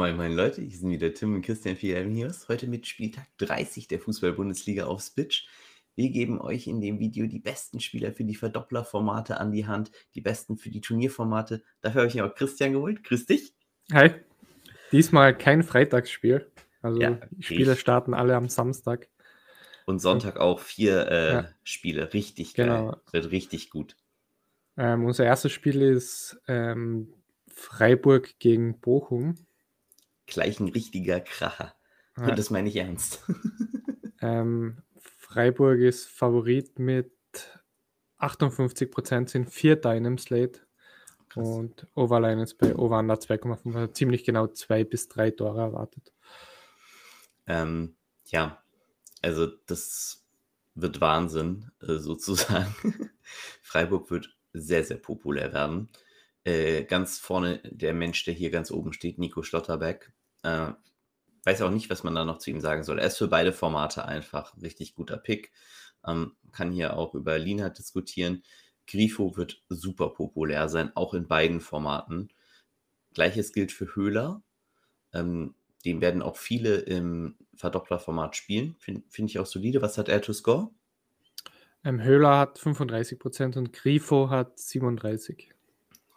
Moin, moin Leute, hier sind wieder Tim und Christian Fialnius. Heute mit Spieltag 30 der Fußball-Bundesliga auf Spitch. Wir geben euch in dem Video die besten Spieler für die Verdoppler-Formate an die Hand, die besten für die Turnierformate. Dafür habe ich mir auch Christian geholt. Grüß dich. Hi. Diesmal kein Freitagsspiel. Also ja, die Spiele starten alle am Samstag. Und Sonntag auch vier äh, ja. Spiele. Richtig geil. Genau. Wird richtig gut. Ähm, unser erstes Spiel ist ähm, Freiburg gegen Bochum gleich ein richtiger Kracher. Ja. Und das meine ich ernst. ähm, Freiburg ist Favorit mit 58 Prozent, sind Vierter in einem Slate. Krass. Und Overline ist bei Over-Under 2,5, also ziemlich genau zwei bis drei Tore erwartet. Ähm, ja, also das wird Wahnsinn, äh, sozusagen. Freiburg wird sehr, sehr populär werden. Äh, ganz vorne der Mensch, der hier ganz oben steht, Nico Schlotterbeck, äh, weiß auch nicht, was man da noch zu ihm sagen soll. Er ist für beide Formate einfach ein richtig guter Pick. Ähm, kann hier auch über Lina diskutieren. Grifo wird super populär sein, auch in beiden Formaten. Gleiches gilt für Höhler. Ähm, den werden auch viele im Verdopplerformat spielen. Finde find ich auch solide. Was hat er to score? Ähm, Höhler hat 35% und Grifo hat 37%.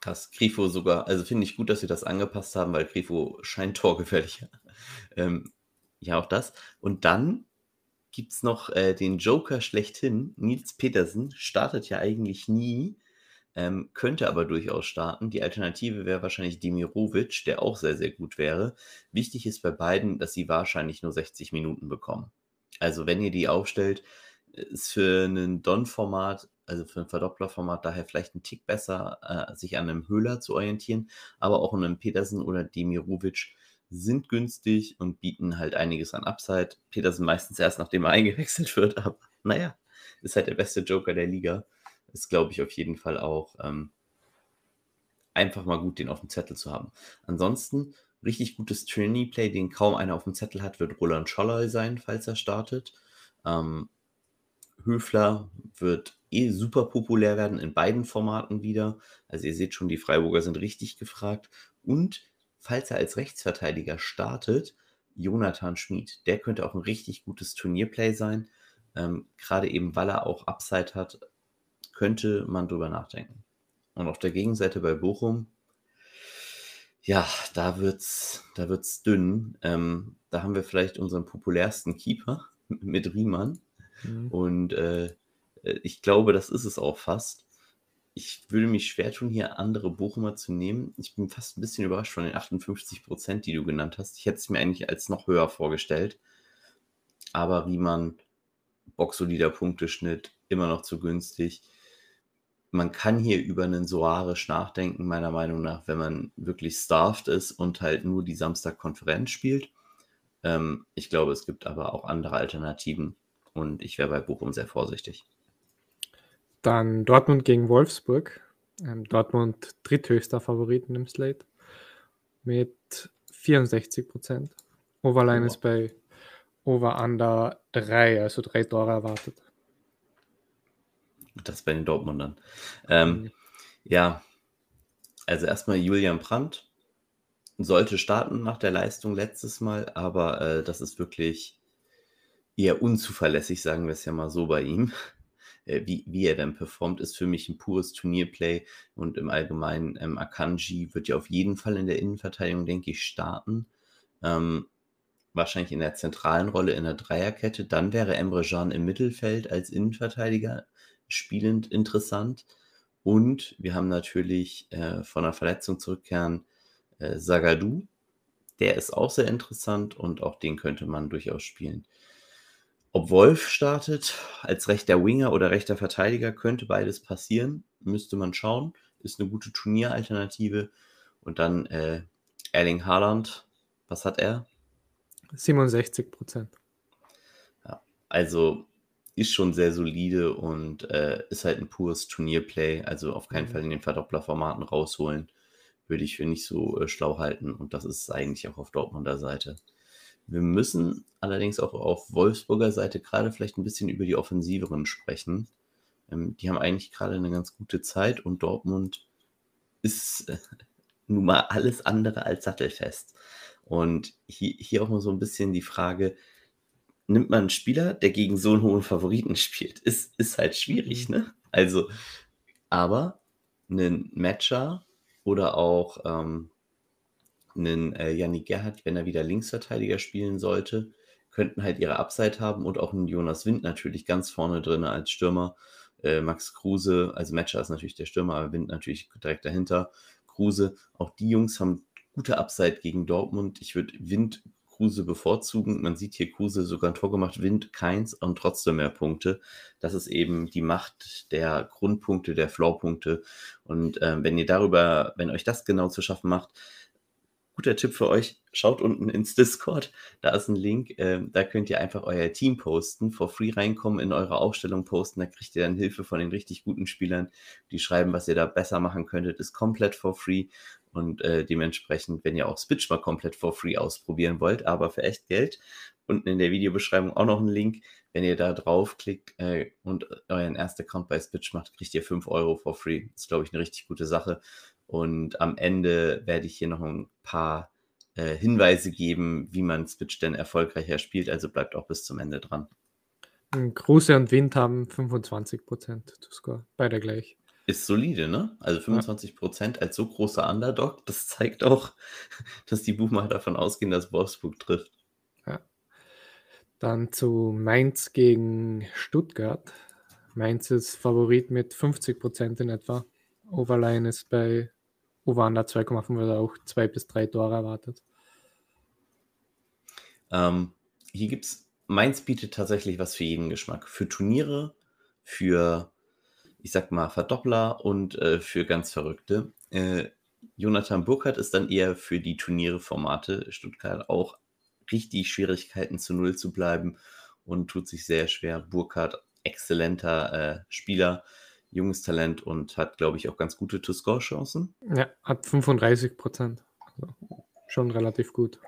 Krass, Grifo sogar. Also finde ich gut, dass sie das angepasst haben, weil Grifo scheint torgefährlicher. Ähm, ja, auch das. Und dann gibt es noch äh, den Joker schlechthin. Nils Petersen startet ja eigentlich nie, ähm, könnte aber durchaus starten. Die Alternative wäre wahrscheinlich Demirovic, der auch sehr, sehr gut wäre. Wichtig ist bei beiden, dass sie wahrscheinlich nur 60 Minuten bekommen. Also wenn ihr die aufstellt, ist für ein Don-Format also für ein Verdopplerformat daher vielleicht ein Tick besser, äh, sich an einem Höhler zu orientieren, aber auch an einem Petersen oder Demirovic sind günstig und bieten halt einiges an Upside. Petersen meistens erst, nachdem er eingewechselt wird, aber naja, ist halt der beste Joker der Liga. Ist, glaube ich, auf jeden Fall auch ähm, einfach mal gut, den auf dem Zettel zu haben. Ansonsten, richtig gutes Trinity-Play, den kaum einer auf dem Zettel hat, wird Roland Scholler sein, falls er startet. Ähm, Höfler wird eh super populär werden in beiden Formaten wieder. Also ihr seht schon, die Freiburger sind richtig gefragt. Und falls er als Rechtsverteidiger startet, Jonathan Schmid, der könnte auch ein richtig gutes Turnierplay sein. Ähm, Gerade eben, weil er auch Upside hat, könnte man drüber nachdenken. Und auf der Gegenseite bei Bochum, ja, da wird's, da wird's dünn. Ähm, da haben wir vielleicht unseren populärsten Keeper mit Riemann. Mhm. Und äh, äh, ich glaube, das ist es auch fast. Ich würde mich schwer tun, hier andere Bochumer zu nehmen. Ich bin fast ein bisschen überrascht von den 58 Prozent, die du genannt hast. Ich hätte es mir eigentlich als noch höher vorgestellt. Aber Riemann, boxsolider Punkteschnitt, immer noch zu günstig. Man kann hier über einen Soarisch nachdenken, meiner Meinung nach, wenn man wirklich starved ist und halt nur die Samstag-Konferenz spielt. Ähm, ich glaube, es gibt aber auch andere Alternativen und ich wäre bei Bochum sehr vorsichtig. Dann Dortmund gegen Wolfsburg. Ähm, Dortmund dritthöchster Favoriten im Slate mit 64 Prozent. Overline oh. ist bei Over Under 3, also drei Tore erwartet. Das bei den Dortmundern. Ähm, mhm. Ja, also erstmal Julian Brandt sollte starten nach der Leistung letztes Mal, aber äh, das ist wirklich eher unzuverlässig, sagen wir es ja mal so bei ihm. Äh, wie, wie er dann performt, ist für mich ein pures Turnierplay und im Allgemeinen ähm, Akanji wird ja auf jeden Fall in der Innenverteidigung, denke ich, starten. Ähm, wahrscheinlich in der zentralen Rolle in der Dreierkette. Dann wäre Emre Can im Mittelfeld als Innenverteidiger spielend interessant. Und wir haben natürlich äh, von der Verletzung zurückkehren äh, Zagadou. Der ist auch sehr interessant und auch den könnte man durchaus spielen. Ob Wolf startet als rechter Winger oder rechter Verteidiger, könnte beides passieren. Müsste man schauen. Ist eine gute Turnieralternative. Und dann äh, Erling Haaland, was hat er? 67 Prozent. Ja, also ist schon sehr solide und äh, ist halt ein pures Turnierplay. Also auf keinen mhm. Fall in den Verdopplerformaten rausholen. Würde ich für nicht so äh, schlau halten. Und das ist eigentlich auch auf Dortmunder Seite. Wir müssen allerdings auch auf Wolfsburger Seite gerade vielleicht ein bisschen über die Offensiveren sprechen. Ähm, die haben eigentlich gerade eine ganz gute Zeit und Dortmund ist äh, nun mal alles andere als sattelfest. Und hier, hier auch mal so ein bisschen die Frage, nimmt man einen Spieler, der gegen so einen hohen Favoriten spielt? Ist, ist halt schwierig, mhm. ne? Also, aber einen Matcher oder auch ähm, einen äh, Yannick Gerhardt, wenn er wieder Linksverteidiger spielen sollte, könnten halt ihre Upside haben und auch einen Jonas Wind natürlich ganz vorne drin als Stürmer. Äh, Max Kruse, also Matcher ist natürlich der Stürmer, aber Wind natürlich direkt dahinter. Kruse, auch die Jungs haben gute Upside gegen Dortmund. Ich würde Wind Kruse bevorzugen. Man sieht hier Kruse sogar ein Tor gemacht, Wind keins und trotzdem mehr Punkte. Das ist eben die Macht der Grundpunkte, der Floorpunkte. Und äh, wenn ihr darüber, wenn euch das genau zu schaffen macht, guter Tipp für euch, schaut unten ins Discord, da ist ein Link, äh, da könnt ihr einfach euer Team posten, for free reinkommen, in eure Aufstellung posten, da kriegt ihr dann Hilfe von den richtig guten Spielern, die schreiben, was ihr da besser machen könntet, ist komplett for free. Und äh, dementsprechend, wenn ihr auch Switch mal komplett for free ausprobieren wollt, aber für echt Geld, unten in der Videobeschreibung auch noch ein Link, wenn ihr da draufklickt äh, und euren ersten Account bei Switch macht, kriegt ihr 5 Euro for free. Ist, glaube ich, eine richtig gute Sache. Und am Ende werde ich hier noch ein paar äh, Hinweise geben, wie man Switch denn erfolgreicher spielt. Also bleibt auch bis zum Ende dran. Große und Wind haben 25% to score. Beide gleich. Ist solide, ne? Also 25% ja. als so großer Underdog, das zeigt auch, dass die Buchmacher davon ausgehen, dass Wolfsburg trifft. Ja. Dann zu Mainz gegen Stuttgart. Mainz ist Favorit mit 50% in etwa. Overline ist bei Over 2,5 oder auch zwei bis drei Tore erwartet. Ähm, hier gibt es, Mainz bietet tatsächlich was für jeden Geschmack. Für Turniere, für, ich sag mal, Verdoppler und äh, für ganz Verrückte. Äh, Jonathan Burkhardt ist dann eher für die Turniere-Formate. Stuttgart auch richtig Schwierigkeiten zu Null zu bleiben und tut sich sehr schwer. Burkhardt, exzellenter äh, Spieler junges Talent und hat, glaube ich, auch ganz gute To-Score-Chancen. Ja, hat 35 Prozent. Also schon relativ gut.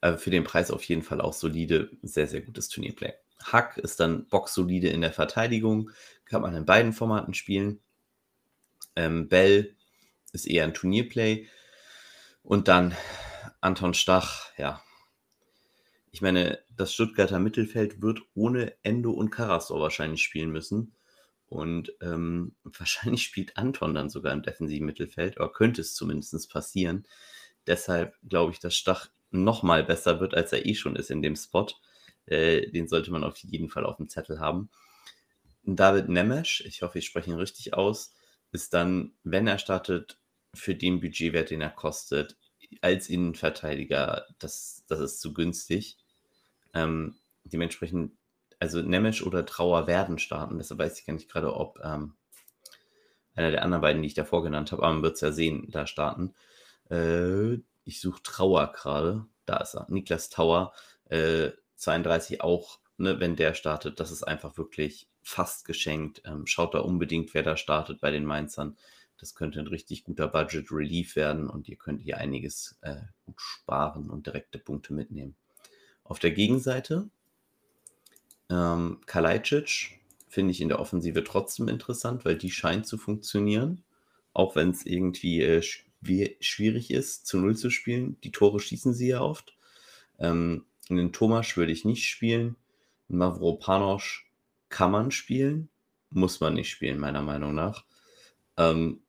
Also für den Preis auf jeden Fall auch solide, sehr, sehr gutes Turnierplay. Hack ist dann boxsolide in der Verteidigung, kann man in beiden Formaten spielen. Ähm, Bell ist eher ein Turnierplay. Und dann Anton Stach, ja. Ich meine, das Stuttgarter Mittelfeld wird ohne Endo und Karasor wahrscheinlich spielen müssen. Und ähm, wahrscheinlich spielt Anton dann sogar im defensiven Mittelfeld, oder könnte es zumindest passieren. Deshalb glaube ich, dass Stach noch mal besser wird, als er eh schon ist in dem Spot. Äh, den sollte man auf jeden Fall auf dem Zettel haben. David Nemesch, ich hoffe, ich spreche ihn richtig aus, ist dann, wenn er startet, für den Budgetwert, den er kostet, als Innenverteidiger, das, das ist zu günstig. Ähm, dementsprechend also Nemesh oder Trauer werden starten. Deshalb weiß ich gar nicht gerade, ob ähm, einer der anderen beiden, die ich davor genannt habe, aber man wird es ja sehen, da starten. Äh, ich suche Trauer gerade. Da ist er. Niklas Tauer, äh, 32 auch, ne, wenn der startet, das ist einfach wirklich fast geschenkt. Ähm, schaut da unbedingt, wer da startet bei den Mainzern. Das könnte ein richtig guter Budget Relief werden und ihr könnt hier einiges äh, gut sparen und direkte Punkte mitnehmen. Auf der Gegenseite ähm, Kalajdzic finde ich in der Offensive trotzdem interessant, weil die scheint zu funktionieren. Auch wenn es irgendwie äh, schwierig ist, zu Null zu spielen. Die Tore schießen sie ja oft. Ähm, den Thomas würde ich nicht spielen. Mavropanos kann man spielen, muss man nicht spielen, meiner Meinung nach. Ähm,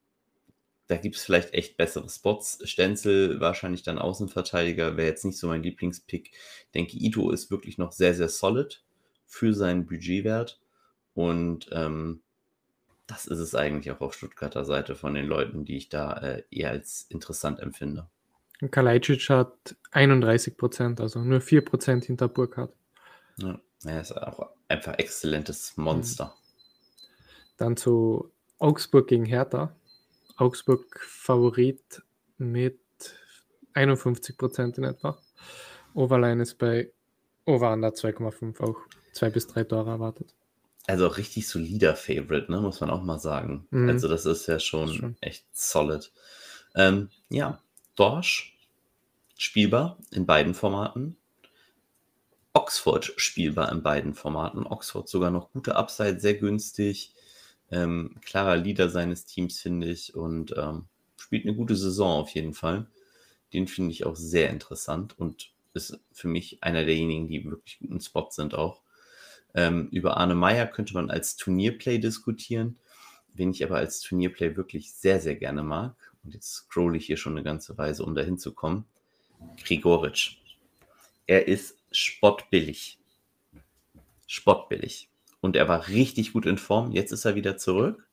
da gibt es vielleicht echt bessere Spots. Stenzel wahrscheinlich dann Außenverteidiger, wäre jetzt nicht so mein Lieblingspick. Ich denke, Ito ist wirklich noch sehr, sehr solid für seinen Budgetwert. Und ähm, das ist es eigentlich auch auf Stuttgarter Seite von den Leuten, die ich da äh, eher als interessant empfinde. Kalajdzic hat 31 Prozent, also nur 4 Prozent hinter Burkhardt. Ja, er ist auch einfach exzellentes Monster. Mhm. Dann zu Augsburg gegen Hertha. Augsburg Favorit mit 51 Prozent in etwa. Overline ist bei Over Under 2,5 auch zwei bis drei Tore erwartet. Also richtig solider Favorite, ne, muss man auch mal sagen. Mhm. Also das ist ja schon, schon. echt solid. Ähm, ja, Dorsch spielbar in beiden Formaten. Oxford spielbar in beiden Formaten. Oxford sogar noch gute Upside, sehr günstig. Ähm, klarer Leader seines Teams, finde ich. Und ähm, spielt eine gute Saison auf jeden Fall. Den finde ich auch sehr interessant und ist für mich einer derjenigen, die wirklich guten Spot sind auch. Ähm, über Arne Meyer könnte man als Turnierplay diskutieren, wen ich aber als Turnierplay wirklich sehr, sehr gerne mag. Und jetzt scrolle ich hier schon eine ganze Weise, um dahin zu kommen. Grigoric. Er ist spottbillig. Spottbillig. Und er war richtig gut in Form. Jetzt ist er wieder zurück.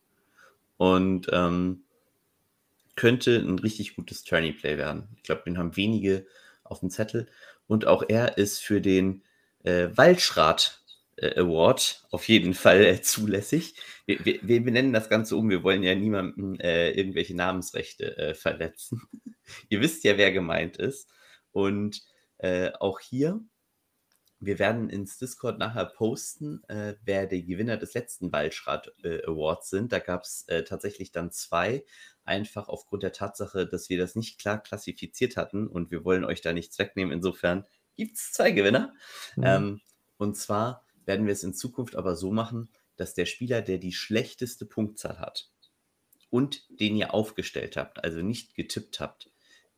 Und ähm, könnte ein richtig gutes Tourney Play werden. Ich glaube, den haben wenige auf dem Zettel. Und auch er ist für den äh, Waldschrat Award auf jeden Fall äh, zulässig. Wir, wir, wir, benennen das Ganze um. Wir wollen ja niemandem äh, irgendwelche Namensrechte äh, verletzen. Ihr wisst ja, wer gemeint ist. Und äh, auch hier, wir werden ins Discord nachher posten, äh, wer der Gewinner des letzten Waldschrat Awards sind. Da gab es tatsächlich dann zwei einfach aufgrund der Tatsache, dass wir das nicht klar klassifiziert hatten und wir wollen euch da nichts wegnehmen. Insofern gibt es zwei Gewinner. Mhm. Ähm, und zwar werden wir es in Zukunft aber so machen, dass der Spieler, der die schlechteste Punktzahl hat und den ihr aufgestellt habt, also nicht getippt habt,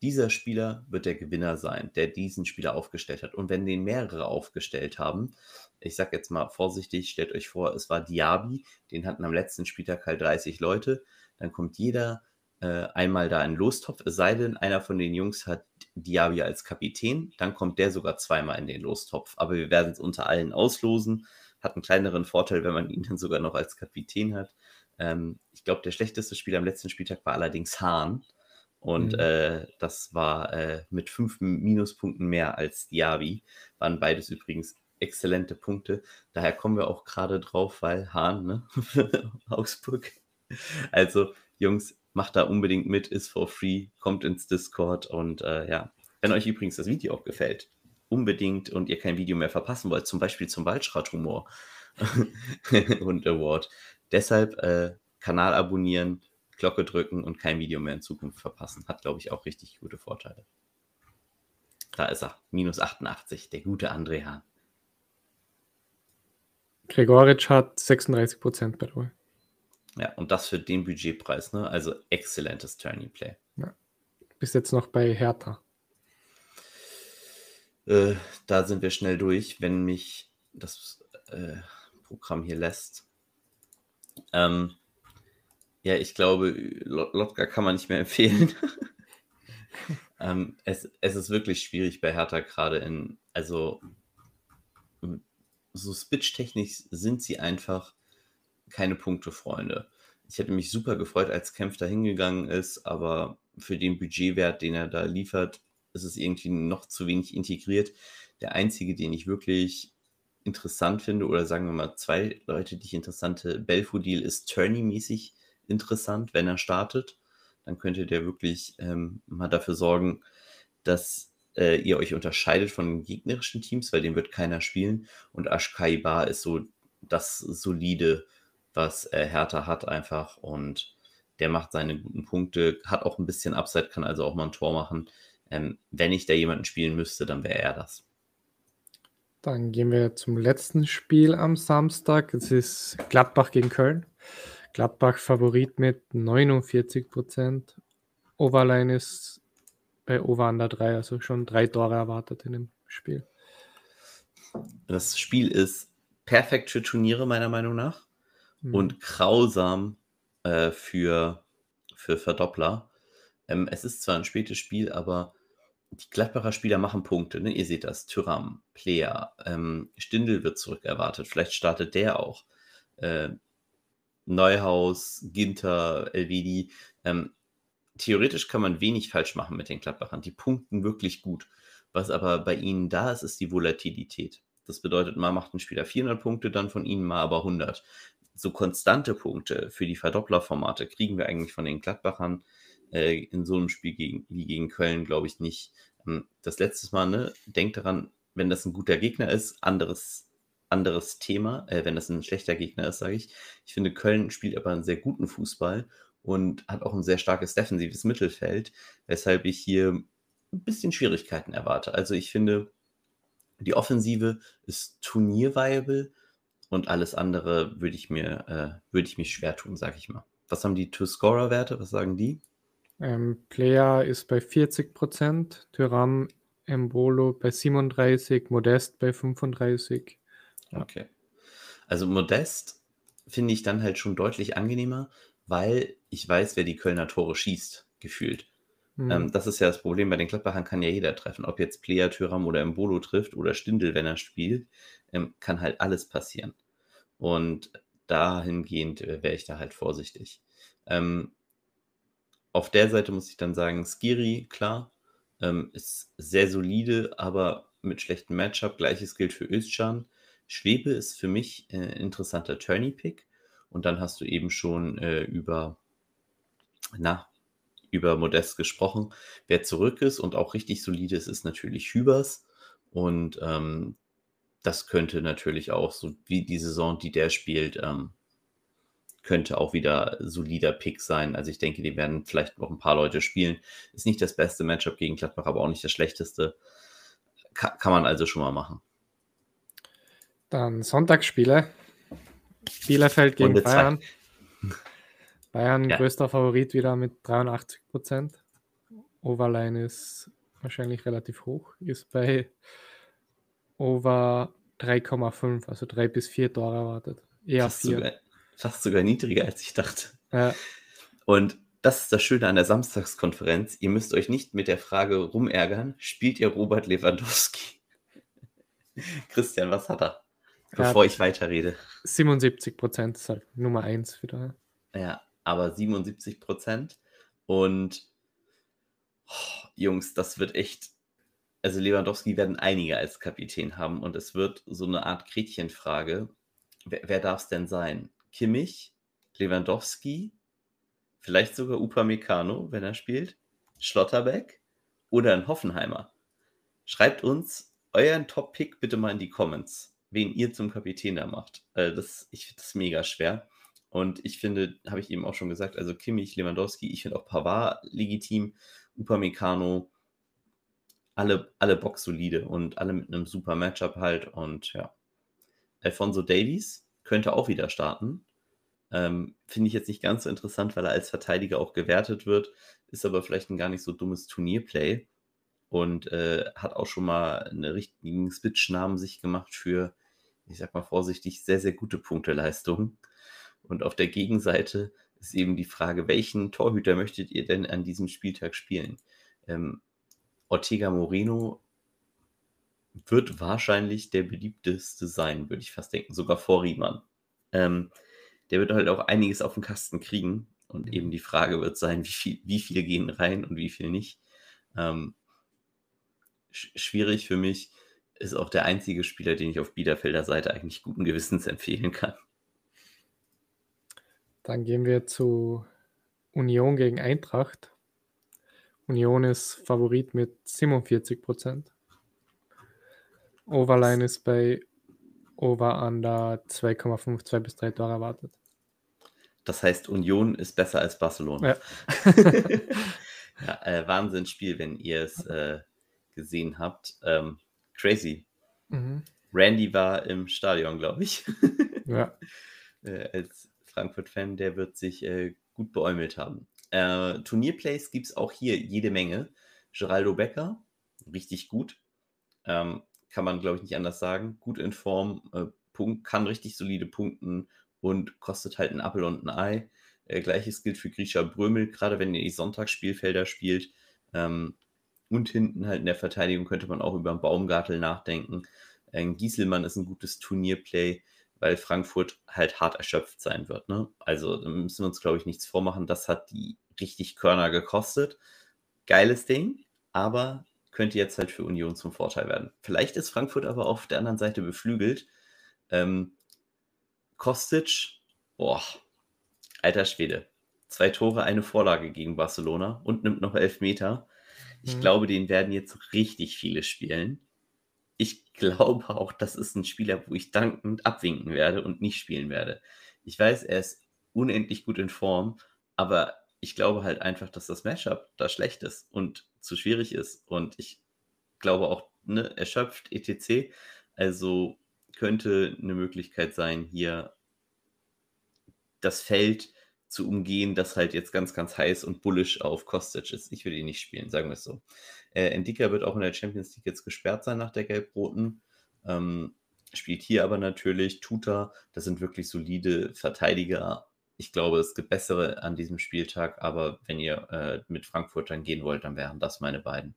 dieser Spieler wird der Gewinner sein, der diesen Spieler aufgestellt hat. Und wenn den mehrere aufgestellt haben, ich sage jetzt mal vorsichtig, stellt euch vor, es war Diaby, den hatten am letzten Spieltag halt 30 Leute, dann kommt jeder äh, einmal da in Lostopf, es sei denn, einer von den Jungs hat Diaby als Kapitän, dann kommt der sogar zweimal in den Lostopf. Aber wir werden es unter allen auslosen. Hat einen kleineren Vorteil, wenn man ihn dann sogar noch als Kapitän hat. Ähm, ich glaube, der schlechteste Spieler am letzten Spieltag war allerdings Hahn. Und mhm. äh, das war äh, mit fünf Minuspunkten mehr als Diaby. Waren beides übrigens exzellente Punkte. Daher kommen wir auch gerade drauf, weil Hahn, ne? Augsburg. Also, Jungs, macht da unbedingt mit, ist for free, kommt ins Discord und äh, ja, wenn euch übrigens das Video auch gefällt, unbedingt und ihr kein Video mehr verpassen wollt, zum Beispiel zum Waldschrat-Humor und Award. Deshalb äh, Kanal abonnieren, Glocke drücken und kein Video mehr in Zukunft verpassen. Hat, glaube ich, auch richtig gute Vorteile. Da ist er, minus 88, der gute André Hahn. Gregoric hat 36 Prozent bei der ja, und das für den Budgetpreis, ne? Also exzellentes Turning Play. Ja. Bis jetzt noch bei Hertha. Äh, da sind wir schnell durch, wenn mich das äh, Programm hier lässt. Ähm, ja, ich glaube, Lotka kann man nicht mehr empfehlen. ähm, es, es ist wirklich schwierig bei Hertha gerade in, also so Spitch-technisch sind sie einfach keine Punktefreunde. Ich hätte mich super gefreut, als Kempf da hingegangen ist, aber für den Budgetwert, den er da liefert, ist es irgendwie noch zu wenig integriert. Der einzige, den ich wirklich interessant finde, oder sagen wir mal zwei Leute, die ich interessante, Belfodil ist Turney-mäßig interessant, wenn er startet. Dann könnte der wirklich ähm, mal dafür sorgen, dass äh, ihr euch unterscheidet von den gegnerischen Teams, weil den wird keiner spielen. Und Ashkai Bar ist so das solide was äh, Hertha hat einfach und der macht seine guten Punkte, hat auch ein bisschen Upside, kann also auch mal ein Tor machen. Ähm, wenn ich da jemanden spielen müsste, dann wäre er das. Dann gehen wir zum letzten Spiel am Samstag. Es ist Gladbach gegen Köln. Gladbach Favorit mit 49 Prozent. Overline ist bei Over Under 3, also schon drei Tore erwartet in dem Spiel. Das Spiel ist perfekt für Turniere, meiner Meinung nach mhm. und grausam äh, für, für Verdoppler. Ähm, es ist zwar ein spätes Spiel, aber die Gladbacher Spieler machen Punkte. Ne? Ihr seht das. Tyram, Player, ähm, Stindl wird zurückerwartet. Vielleicht startet der auch. Äh, Neuhaus, Ginter, Elvedi. Ähm, theoretisch kann man wenig falsch machen mit den Gladbachern. Die punkten wirklich gut. Was aber bei ihnen da ist, ist die Volatilität. Das bedeutet, mal macht ein Spieler 400 Punkte, dann von ihnen mal aber 100 so konstante Punkte für die Verdopplerformate kriegen wir eigentlich von den Gladbachern äh, in so einem Spiel gegen, wie gegen Köln, glaube ich, nicht. Ähm, das letzte Mal, ne, denkt daran, wenn das ein guter Gegner ist, anderes, anderes Thema, äh, wenn das ein schlechter Gegner ist, sage ich. Ich finde, Köln spielt aber einen sehr guten Fußball und hat auch ein sehr starkes defensives Mittelfeld, weshalb ich hier ein bisschen Schwierigkeiten erwarte. Also ich finde, die Offensive ist turnierviable und alles andere würde ich mir, äh, würde ich mich schwer tun, sage ich mal. Was haben die Two-Scorer-Werte? Was sagen die? Ähm, Player ist bei 40%, Tyram Embolo bei 37, Modest bei 35. Ja. Okay. Also Modest finde ich dann halt schon deutlich angenehmer, weil ich weiß, wer die Kölner Tore schießt, gefühlt. Mhm. Ähm, das ist ja das Problem bei den Gladbachern, kann ja jeder treffen. Ob jetzt Player, Tyram oder Embolo trifft oder Stindel, wenn er spielt, ähm, kann halt alles passieren. Und dahingehend äh, wäre ich da halt vorsichtig. Ähm, auf der Seite muss ich dann sagen, Skiri, klar, ähm, ist sehr solide, aber mit schlechtem Matchup. Gleiches gilt für Özcan. Schwebe ist für mich äh, interessanter Tourney-Pick. Und dann hast du eben schon äh, über, na, über Modest gesprochen. Wer zurück ist und auch richtig solide ist, ist natürlich Hübers. Und ähm, das könnte natürlich auch, so wie die Saison, die der spielt, ähm, könnte auch wieder solider Pick sein. Also ich denke, die werden vielleicht noch ein paar Leute spielen. Ist nicht das beste Matchup gegen Gladbach, aber auch nicht das schlechteste. Ka kann man also schon mal machen. Dann Sonntagsspiele. Bielefeld gegen Runde Bayern. Zwei. Bayern ja. größter Favorit wieder mit 83 Prozent. Overline ist wahrscheinlich relativ hoch, ist bei over 3,5, also 3 bis 4 Tore erwartet. Eher fast 4. Sogar, fast sogar niedriger, als ich dachte. Ja. Und das ist das Schöne an der Samstagskonferenz. Ihr müsst euch nicht mit der Frage rumärgern, spielt ihr Robert Lewandowski? Christian, was hat er? Bevor ich weiterrede. 77 Prozent ist halt Nummer 1 wieder. Ja, aber 77 Prozent. Und oh, Jungs, das wird echt also Lewandowski werden einige als Kapitän haben und es wird so eine Art Gretchenfrage. Wer, wer darf es denn sein? Kimmich, Lewandowski, vielleicht sogar Upamecano, wenn er spielt, Schlotterbeck oder ein Hoffenheimer? Schreibt uns euren Top-Pick bitte mal in die Comments, wen ihr zum Kapitän da macht. Äh, das, ich finde das mega schwer. Und ich finde, habe ich eben auch schon gesagt, also Kimmich, Lewandowski, ich finde auch Pavard legitim, Upamecano, alle, alle Box solide und alle mit einem super Matchup halt. Und ja, Alfonso Davies könnte auch wieder starten. Ähm, Finde ich jetzt nicht ganz so interessant, weil er als Verteidiger auch gewertet wird, ist aber vielleicht ein gar nicht so dummes Turnierplay und äh, hat auch schon mal einen richtigen Switch-Namen sich gemacht für, ich sag mal vorsichtig, sehr, sehr gute Punkteleistungen. Und auf der Gegenseite ist eben die Frage, welchen Torhüter möchtet ihr denn an diesem Spieltag spielen? Ähm, Ortega Moreno wird wahrscheinlich der beliebteste sein, würde ich fast denken, sogar vor Riemann. Ähm, der wird halt auch einiges auf den Kasten kriegen und eben die Frage wird sein, wie, viel, wie viele gehen rein und wie viel nicht. Ähm, sch schwierig für mich ist auch der einzige Spieler, den ich auf Biederfelder Seite eigentlich guten Gewissens empfehlen kann. Dann gehen wir zu Union gegen Eintracht. Union ist Favorit mit 47 Prozent. Overline ist bei Over under 2,52 bis 3 Tore erwartet. Das heißt, Union ist besser als Barcelona. Ja, ja äh, Wahnsinnsspiel, wenn ihr es äh, gesehen habt. Ähm, crazy. Mhm. Randy war im Stadion, glaube ich. ja. Äh, als Frankfurt-Fan, der wird sich äh, gut beäumelt haben. Äh, Turnierplays gibt es auch hier jede Menge. Geraldo Becker, richtig gut. Ähm, kann man, glaube ich, nicht anders sagen. Gut in Form, äh, Punkt, kann richtig solide punkten und kostet halt ein Appel und ein Ei. Äh, Gleiches gilt für Grisha Brömel, gerade wenn ihr die Sonntagsspielfelder spielt. Ähm, und hinten halt in der Verteidigung könnte man auch über einen Baumgartel nachdenken. Äh, Gieselmann ist ein gutes Turnierplay weil Frankfurt halt hart erschöpft sein wird. Ne? Also müssen wir uns, glaube ich, nichts vormachen. Das hat die richtig Körner gekostet. Geiles Ding, aber könnte jetzt halt für Union zum Vorteil werden. Vielleicht ist Frankfurt aber auf der anderen Seite beflügelt. Ähm, Kostic, boah, alter Schwede. Zwei Tore, eine Vorlage gegen Barcelona und nimmt noch elf Meter. Ich mhm. glaube, den werden jetzt richtig viele spielen ich glaube auch, das ist ein Spieler, wo ich dankend abwinken werde und nicht spielen werde. Ich weiß, er ist unendlich gut in Form, aber ich glaube halt einfach, dass das Matchup da schlecht ist und zu schwierig ist. Und ich glaube auch, ne, erschöpft, etc. Also könnte eine Möglichkeit sein, hier das Feld zu umgehen, dass halt jetzt ganz, ganz heiß und bullish auf Kostic ist. Ich will ihn nicht spielen, sagen wir es so. Äh, Endika wird auch in der Champions League jetzt gesperrt sein nach der Gelb-Roten. Ähm, spielt hier aber natürlich Tuta. Das sind wirklich solide Verteidiger. Ich glaube, es gibt bessere an diesem Spieltag, aber wenn ihr äh, mit Frankfurtern gehen wollt, dann wären das meine beiden.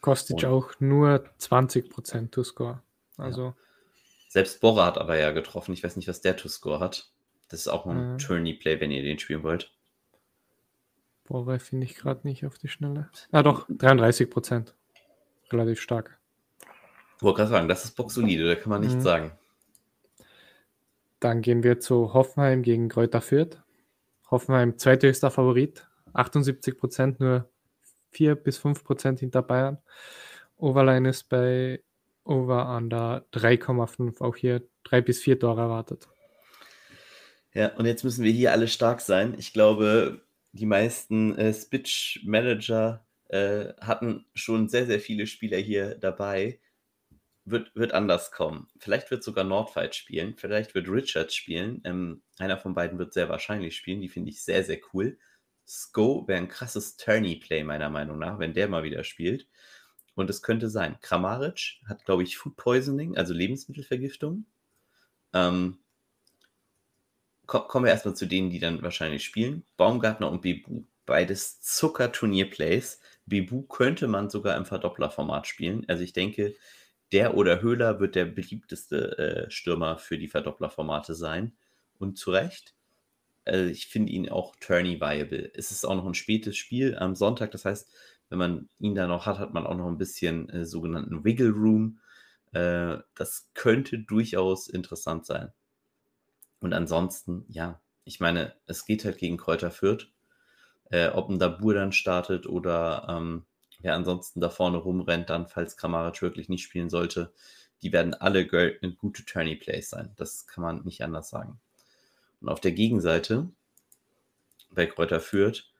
Kostic und, auch nur 20% to score. Also. Ja. Selbst Borra hat aber ja getroffen. Ich weiß nicht, was der to score hat. Das ist auch ein äh, Tourney-Play, wenn ihr den spielen wollt. Borra finde ich gerade nicht auf die Schnelle. Ah, doch, 33%. Relativ stark. Wollte gerade sagen, das ist boxsolide, da kann man nichts mhm. sagen. Dann gehen wir zu Hoffenheim gegen Kräuter Fürth. Hoffenheim zweithöchster Favorit, 78 Prozent, nur 4 bis 5 Prozent hinter Bayern. Overline ist bei Over Under 3,5, auch hier 3 bis 4 Tore erwartet. Ja, und jetzt müssen wir hier alle stark sein. Ich glaube, die meisten äh, Spitch-Manager äh, hatten schon sehr, sehr viele Spieler hier dabei wird, wird anders kommen. Vielleicht wird sogar Nordfight spielen, vielleicht wird Richards spielen. Ähm, einer von beiden wird sehr wahrscheinlich spielen, die finde ich sehr, sehr cool. Sko wäre ein krasses Tourney-Play, meiner Meinung nach, wenn der mal wieder spielt. Und es könnte sein. Kramaric hat, glaube ich, Food Poisoning, also Lebensmittelvergiftung. Ähm, kommen wir erstmal zu denen, die dann wahrscheinlich spielen. Baumgartner und Bebu. Beides Zucker-Turnier-Plays. Bebu könnte man sogar im Verdoppler-Format spielen. Also ich denke, der oder Höhler wird der beliebteste äh, Stürmer für die Verdopplerformate sein. Und zu Recht. Also ich finde ihn auch Tourney viable. Es ist auch noch ein spätes Spiel am Sonntag. Das heißt, wenn man ihn da noch hat, hat man auch noch ein bisschen äh, sogenannten Wiggle Room. Äh, das könnte durchaus interessant sein. Und ansonsten, ja, ich meine, es geht halt gegen Kräuter Fürth. Äh, ob ein Dabur dann startet oder ähm, wer ansonsten da vorne rumrennt, dann, falls Kramaric wirklich nicht spielen sollte, die werden alle gute Tourney Plays sein. Das kann man nicht anders sagen. Und auf der Gegenseite, bei Kräuter führt,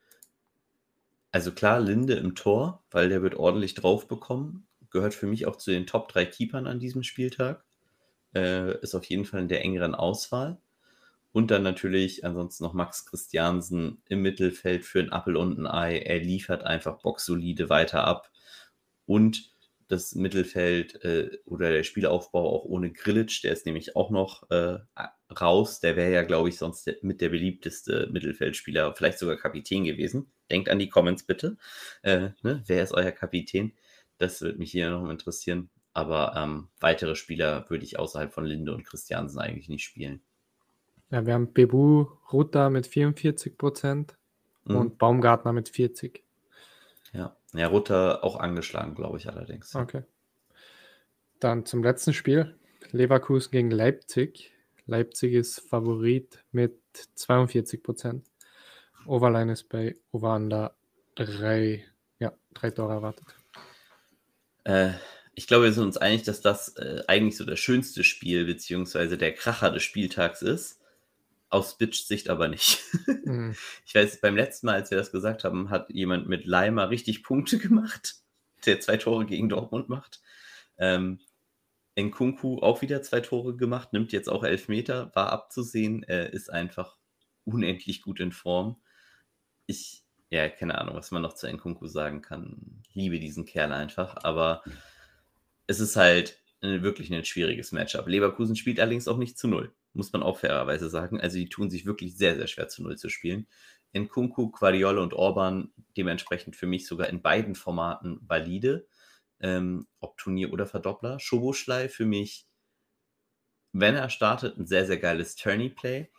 also klar, Linde im Tor, weil der wird ordentlich drauf bekommen. Gehört für mich auch zu den Top 3 Keepern an diesem Spieltag. Äh, ist auf jeden Fall in der engeren Auswahl. Und dann natürlich ansonsten noch Max Christiansen im Mittelfeld für ein Appel und ein Ei. Er liefert einfach boxsolide weiter ab. Und das Mittelfeld äh, oder der Spielaufbau auch ohne Grillitsch, der ist nämlich auch noch äh, raus. Der wäre ja, glaube ich, sonst der, mit der beliebteste Mittelfeldspieler, vielleicht sogar Kapitän gewesen. Denkt an die Comments bitte. Äh, ne? Wer ist euer Kapitän? Das würde mich hier noch interessieren. Aber ähm, weitere Spieler würde ich außerhalb von Linde und Christiansen eigentlich nicht spielen. Ja, wir haben Bebu Ruta mit 44 Prozent mhm. und Baumgartner mit 40. Ja, ja Ruta auch angeschlagen, glaube ich allerdings. Okay. Dann zum letzten Spiel. Leverkusen gegen Leipzig. Leipzig ist Favorit mit 42 Prozent. Overline ist bei Ovanda 3, ja, drei Tore erwartet. Äh, ich glaube, wir sind uns einig, dass das äh, eigentlich so das schönste Spiel beziehungsweise der Kracher des Spieltags ist. Aus Bitch-Sicht aber nicht. Mhm. Ich weiß, beim letzten Mal, als wir das gesagt haben, hat jemand mit Leimer richtig Punkte gemacht, der zwei Tore gegen Dortmund macht. Ähm, Nkunku auch wieder zwei Tore gemacht, nimmt jetzt auch elf Meter, war abzusehen, er ist einfach unendlich gut in Form. Ich, ja, keine Ahnung, was man noch zu Nkunku sagen kann. Liebe diesen Kerl einfach, aber es ist halt wirklich ein schwieriges Matchup. Leverkusen spielt allerdings auch nicht zu null muss man auch fairerweise sagen. Also die tun sich wirklich sehr, sehr schwer zu Null zu spielen. In Kunku, Quadiole und Orban dementsprechend für mich sogar in beiden Formaten valide, ähm, ob Turnier oder Verdoppler. Schoboschlei für mich, wenn er startet, ein sehr, sehr geiles Tourney-Play.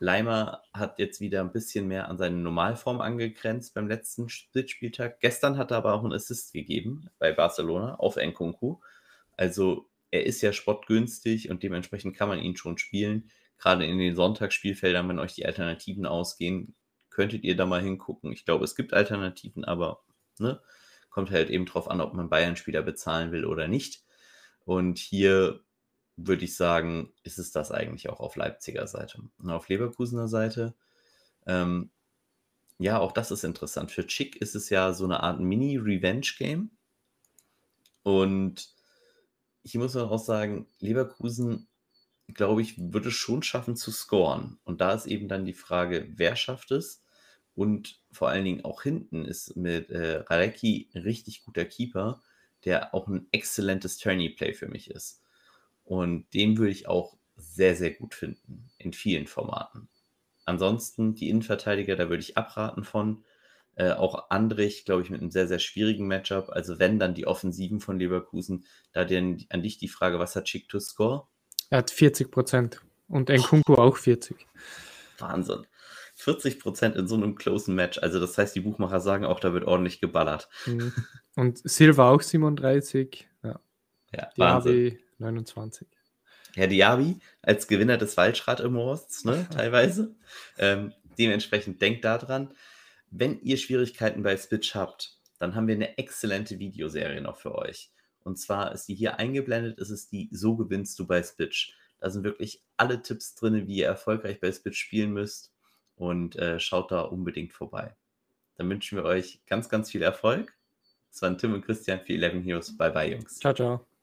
Leimer hat jetzt wieder ein bisschen mehr an seine Normalform angegrenzt beim letzten Spieltag. Gestern hat er aber auch einen Assist gegeben bei Barcelona auf Nkunku. Also er ist ja spottgünstig und dementsprechend kann man ihn schon spielen. Gerade in den Sonntagsspielfeldern, wenn euch die Alternativen ausgehen, könntet ihr da mal hingucken. Ich glaube, es gibt Alternativen, aber ne, kommt halt eben drauf an, ob man Bayern-Spieler bezahlen will oder nicht. Und hier würde ich sagen, ist es das eigentlich auch auf Leipziger Seite. Und auf Leverkusener Seite, ähm, ja, auch das ist interessant. Für Chick ist es ja so eine Art Mini-Revenge-Game. Und ich muss auch sagen, Leverkusen glaube ich, wird es schon schaffen zu scoren. Und da ist eben dann die Frage, wer schafft es? Und vor allen Dingen auch hinten ist mit äh, Rarecki ein richtig guter Keeper, der auch ein exzellentes Tourney-Play für mich ist. Und den würde ich auch sehr, sehr gut finden in vielen Formaten. Ansonsten die Innenverteidiger, da würde ich abraten von. Äh, auch Andrich, glaube ich, mit einem sehr, sehr schwierigen Matchup. Also wenn dann die Offensiven von Leverkusen, da denn an dich die Frage, was hat Chick to score? Er hat 40 Prozent und Nkunku oh. auch 40. Wahnsinn. 40 Prozent in so einem closen Match. Also das heißt, die Buchmacher sagen auch, da wird ordentlich geballert. Mhm. Und Silva auch 37. Ja, ja Diaby 29. Herr Diaby als Gewinner des Waldschrat Awards, ne, teilweise. Ähm, dementsprechend denkt daran. Wenn ihr Schwierigkeiten bei Switch habt, dann haben wir eine exzellente Videoserie noch für euch. Und zwar ist die hier eingeblendet, ist es die So gewinnst du bei Spitch. Da sind wirklich alle Tipps drin, wie ihr erfolgreich bei Spitch spielen müsst. Und äh, schaut da unbedingt vorbei. Dann wünschen wir euch ganz, ganz viel Erfolg. Das waren Tim und Christian für 11 Heroes. Bye bye, Jungs. Ciao, ciao.